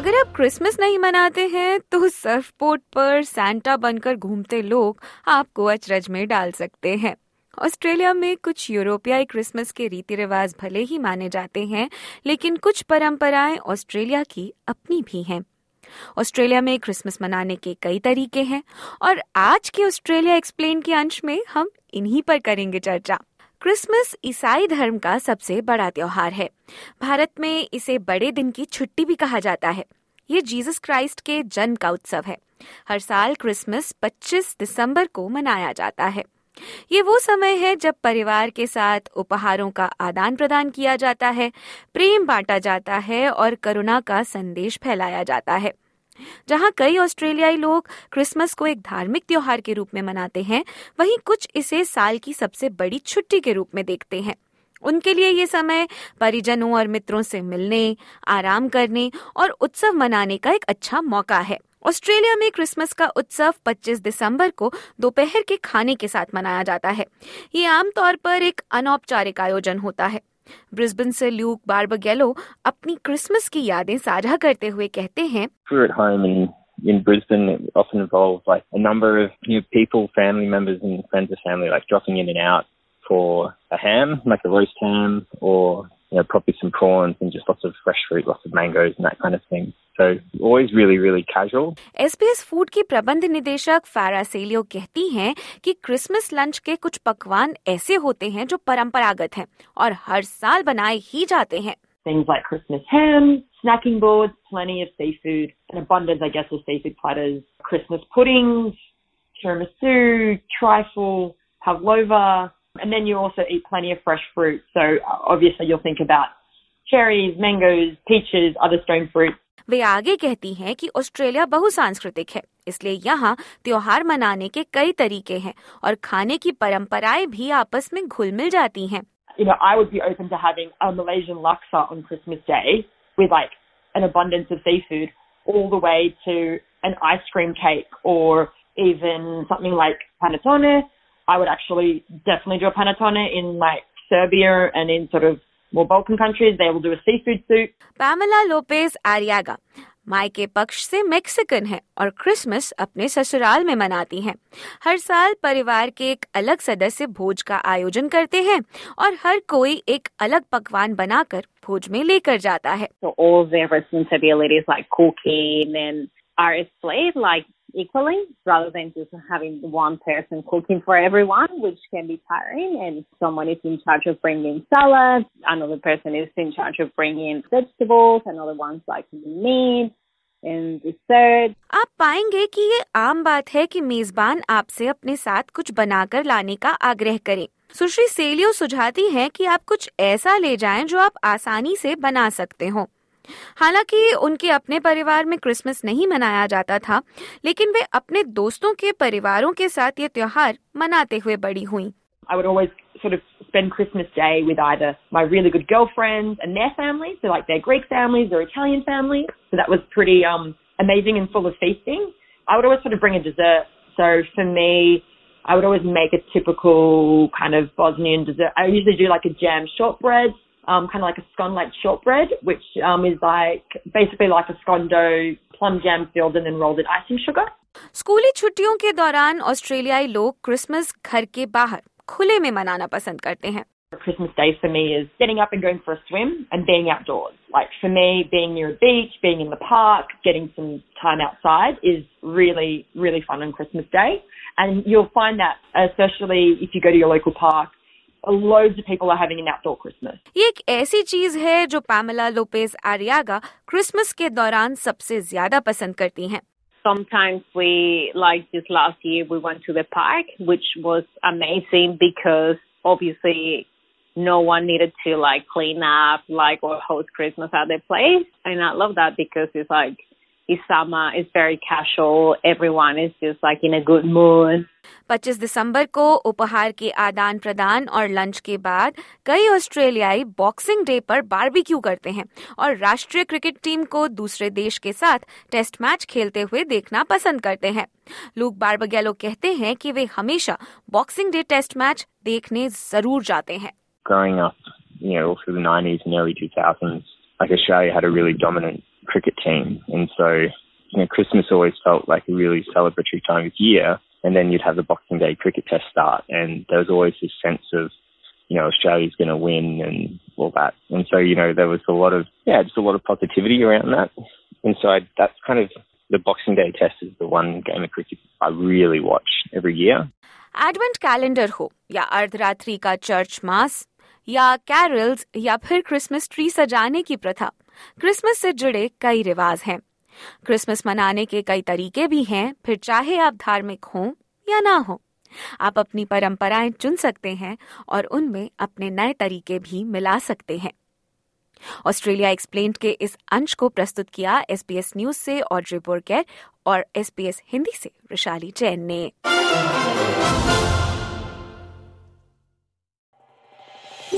अगर आप क्रिसमस नहीं मनाते हैं तो सर्फ बोर्ड पर सैंटा बनकर घूमते लोग आपको अचरज में डाल सकते हैं। ऑस्ट्रेलिया में कुछ यूरोपियाई क्रिसमस के रीति रिवाज भले ही माने जाते हैं, लेकिन कुछ परंपराएँ ऑस्ट्रेलिया की अपनी भी हैं। ऑस्ट्रेलिया में क्रिसमस मनाने के कई तरीके हैं, और आज के ऑस्ट्रेलिया एक्सप्लेन के अंश में हम इन्हीं पर करेंगे चर्चा। क्रिसमस ईसाई धर्म का सबसे बड़ा त्योहार है। भारत में इसे बड़े दिन की छुट्टी भी कहा जाता है। ये जीसस क्राइस्ट के जन्म का उत्सव है। हर साल क्रिसमस 25 दिसंबर को मनाया जाता है। ये वो समय है जब परिवार के साथ उपहारों का आदान प्रदान किया जाता है, प्रेम बांटा जाता है और करुणा का संदेश फैलाया जाता है। जहाँ कई ऑस्ट्रेलियाई लोग क्रिसमस को एक धार्मिक त्योहार के रूप में मनाते हैं, वहीं कुछ इसे साल की सबसे बड़ी छुट्टी के रूप में देखते हैं। उनके लिए ये समय परिजनों और मित्रों से मिलने, आराम करने और उत्सव मनाने का एक अच्छा मौका है। ऑस्ट्रेलिया में क्रिसमस का उत्सव 25 दिसंबर को दोपहर के खाने के साथ मनाया जाता है। ये आमतौर पर एक अनौपचारिक आयोजन होता है। ब्रिस्बेन से ल्यूक बार्बागेलो अपनी क्रिसमस की यादें साझा करते हुए कहते हैं in Brisbane. It often involves like a number of you know, people, family members, and friends of family, like dropping in and out for a ham, like a roast ham, or you know, probably some prawns and just lots of fresh fruit, lots of mangoes and that kind of thing. So always really, really casual. SPS food की प्रबंध निदेशक फारा सेलियो कहती हैं कि Christmas lunch के कुछ पकवान ऐसे होते हैं जो परंपरागत हैं और हर साल बनाए ही जाते हैं things like Christmas ham, snacking boards, plenty of seafood, an abundance, I guess, of seafood platters, Christmas puddings, tiramisu, trifle, pavlova, and then you also eat plenty of fresh fruit. So uh, obviously you'll think about cherries, mangoes, peaches, other stone fruit. वे आगे कहती हैं कि Australia बहुसांस्कृतिक है इसलिए यहाँ त्योहार मनाने के कई तरीके हैं और खाने की परंपराएं भी आपस में घुल मिल जाती हैं You know, I would be open to having a Malaysian laksa on Christmas Day with like an abundance of seafood all the way to an ice cream cake or even something like panettone. I would actually definitely do a panettone in like Serbia and in sort of more Balkan countries. They will do a seafood soup. Pamela Lopez Arriaga मायके पक्ष से Mexican है और Christmas अपने ससुराल में मनाती हैं। हर साल परिवार के एक अलग सदस्य भोज का आयोजन करते हैं और हर कोई एक अलग पकवान बनाकर भोज में लेकर जाता है So all their responsibilities like cooking and are split like equally rather than just having one person cooking for everyone, which can be tiring. And someone is in charge of bringing salad, another person is in charge of bringing vegetables, another one's like meat आप पाएँगे कि ये आम बात है कि मेजबान आपसे अपने साथ कुछ बनाकर लाने का आग्रह करें सुश्री सेलियो सुझाती हैं कि आप कुछ ऐसा ले जाएँ जो आप आसानी से बना सकते हो हालाँकि उनके अपने परिवार में क्रिसमस नहीं मनाया जाता था लेकिन वे अपने दोस्तों के परिवारों के साथ ये त्योहार मनाते हुए बड़ी हुई I would always sort of spend Christmas Day with either my really good girlfriends and their families, so like their Greek families, their Italian families. So that was pretty um, amazing and full of feasting. I would always sort of bring a dessert. So for me, I would always make a typical kind of Bosnian dessert. I usually do like a jam shortbread, um, kind of like a scone-like shortbread, which um, is like basically like a scone dough, plum jam filled and then rolled in icing sugar. स्कूली छुट्टियों के दौरान ऑस्ट्रेलियाई लोग Christmas घर के बाहर खुले में मनाना पसंद करते हैं Christmas Day for me is getting up and going for a swim and being outdoors. Like for me, being near a beach, being in the park, getting some time outside is really, really fun on Christmas Day. And you'll find that, especially if you go to your local park, loads of people are having an outdoor Christmas. ये एक ऐसी चीज है जो पैमला Lopez आरियागा Christmas के दौरान सबसे ज्यादा पसंद करती हैं Sometimes we, like this last year, we went to the park, which was amazing because obviously no one needed to like clean up, like or host Christmas at their place. And I love that because it's like It's summer, it's very casual, everyone is just like in a good mood. 25 दिसंबर को उपहार के आदान प्रदान और lunch के बाद कई ऑस्ट्रेलियाई बॉक्सिंग डे पर बारबेक्यू करते हैं और राष्ट्रीय क्रिकेट टीम को दूसरे देश के साथ टेस्ट मैच खेलते हुए देखना पसंद करते हैं। लूक बारबगैलो कहते हैं कि वे हमेशा बॉक्सिंग डे टेस्ट मैच देखने ज़रूर जाते हैं। Growing up, you know, through the 90s and early 2000s, like Australia had a really dominant cricket team. And so, you know, Christmas always felt like a really celebratory time of year. and then you'd have the Boxing Day cricket test start, and there was always this sense of, you know, Australia's going to win and all that. And so, you know, there was a lot of, yeah, just a lot of positivity around that. And so I, that's kind of the Boxing Day test is the one game of cricket I really watch every year. Advent calendar हो या अर्धरात्रि का church मास या carols या फिर Christmas tree सजाने की प्रथा Christmas से जुड़े कई रिवाज हैं। क्रिसमस मनाने के कई तरीके भी हैं, फिर चाहे आप धार्मिक हों या ना हो। आप अपनी परंपराएँ चुन सकते हैं और उनमें अपने नए तरीके भी मिला सकते हैं। ऑस्ट्रेलिया एक्सप्लेन के इस अंश को प्रस्तुत किया एसपीएस न्यूज़ से ऑड्री बोरकेर और एसपीएस हिंदी से विशाली जैन ने।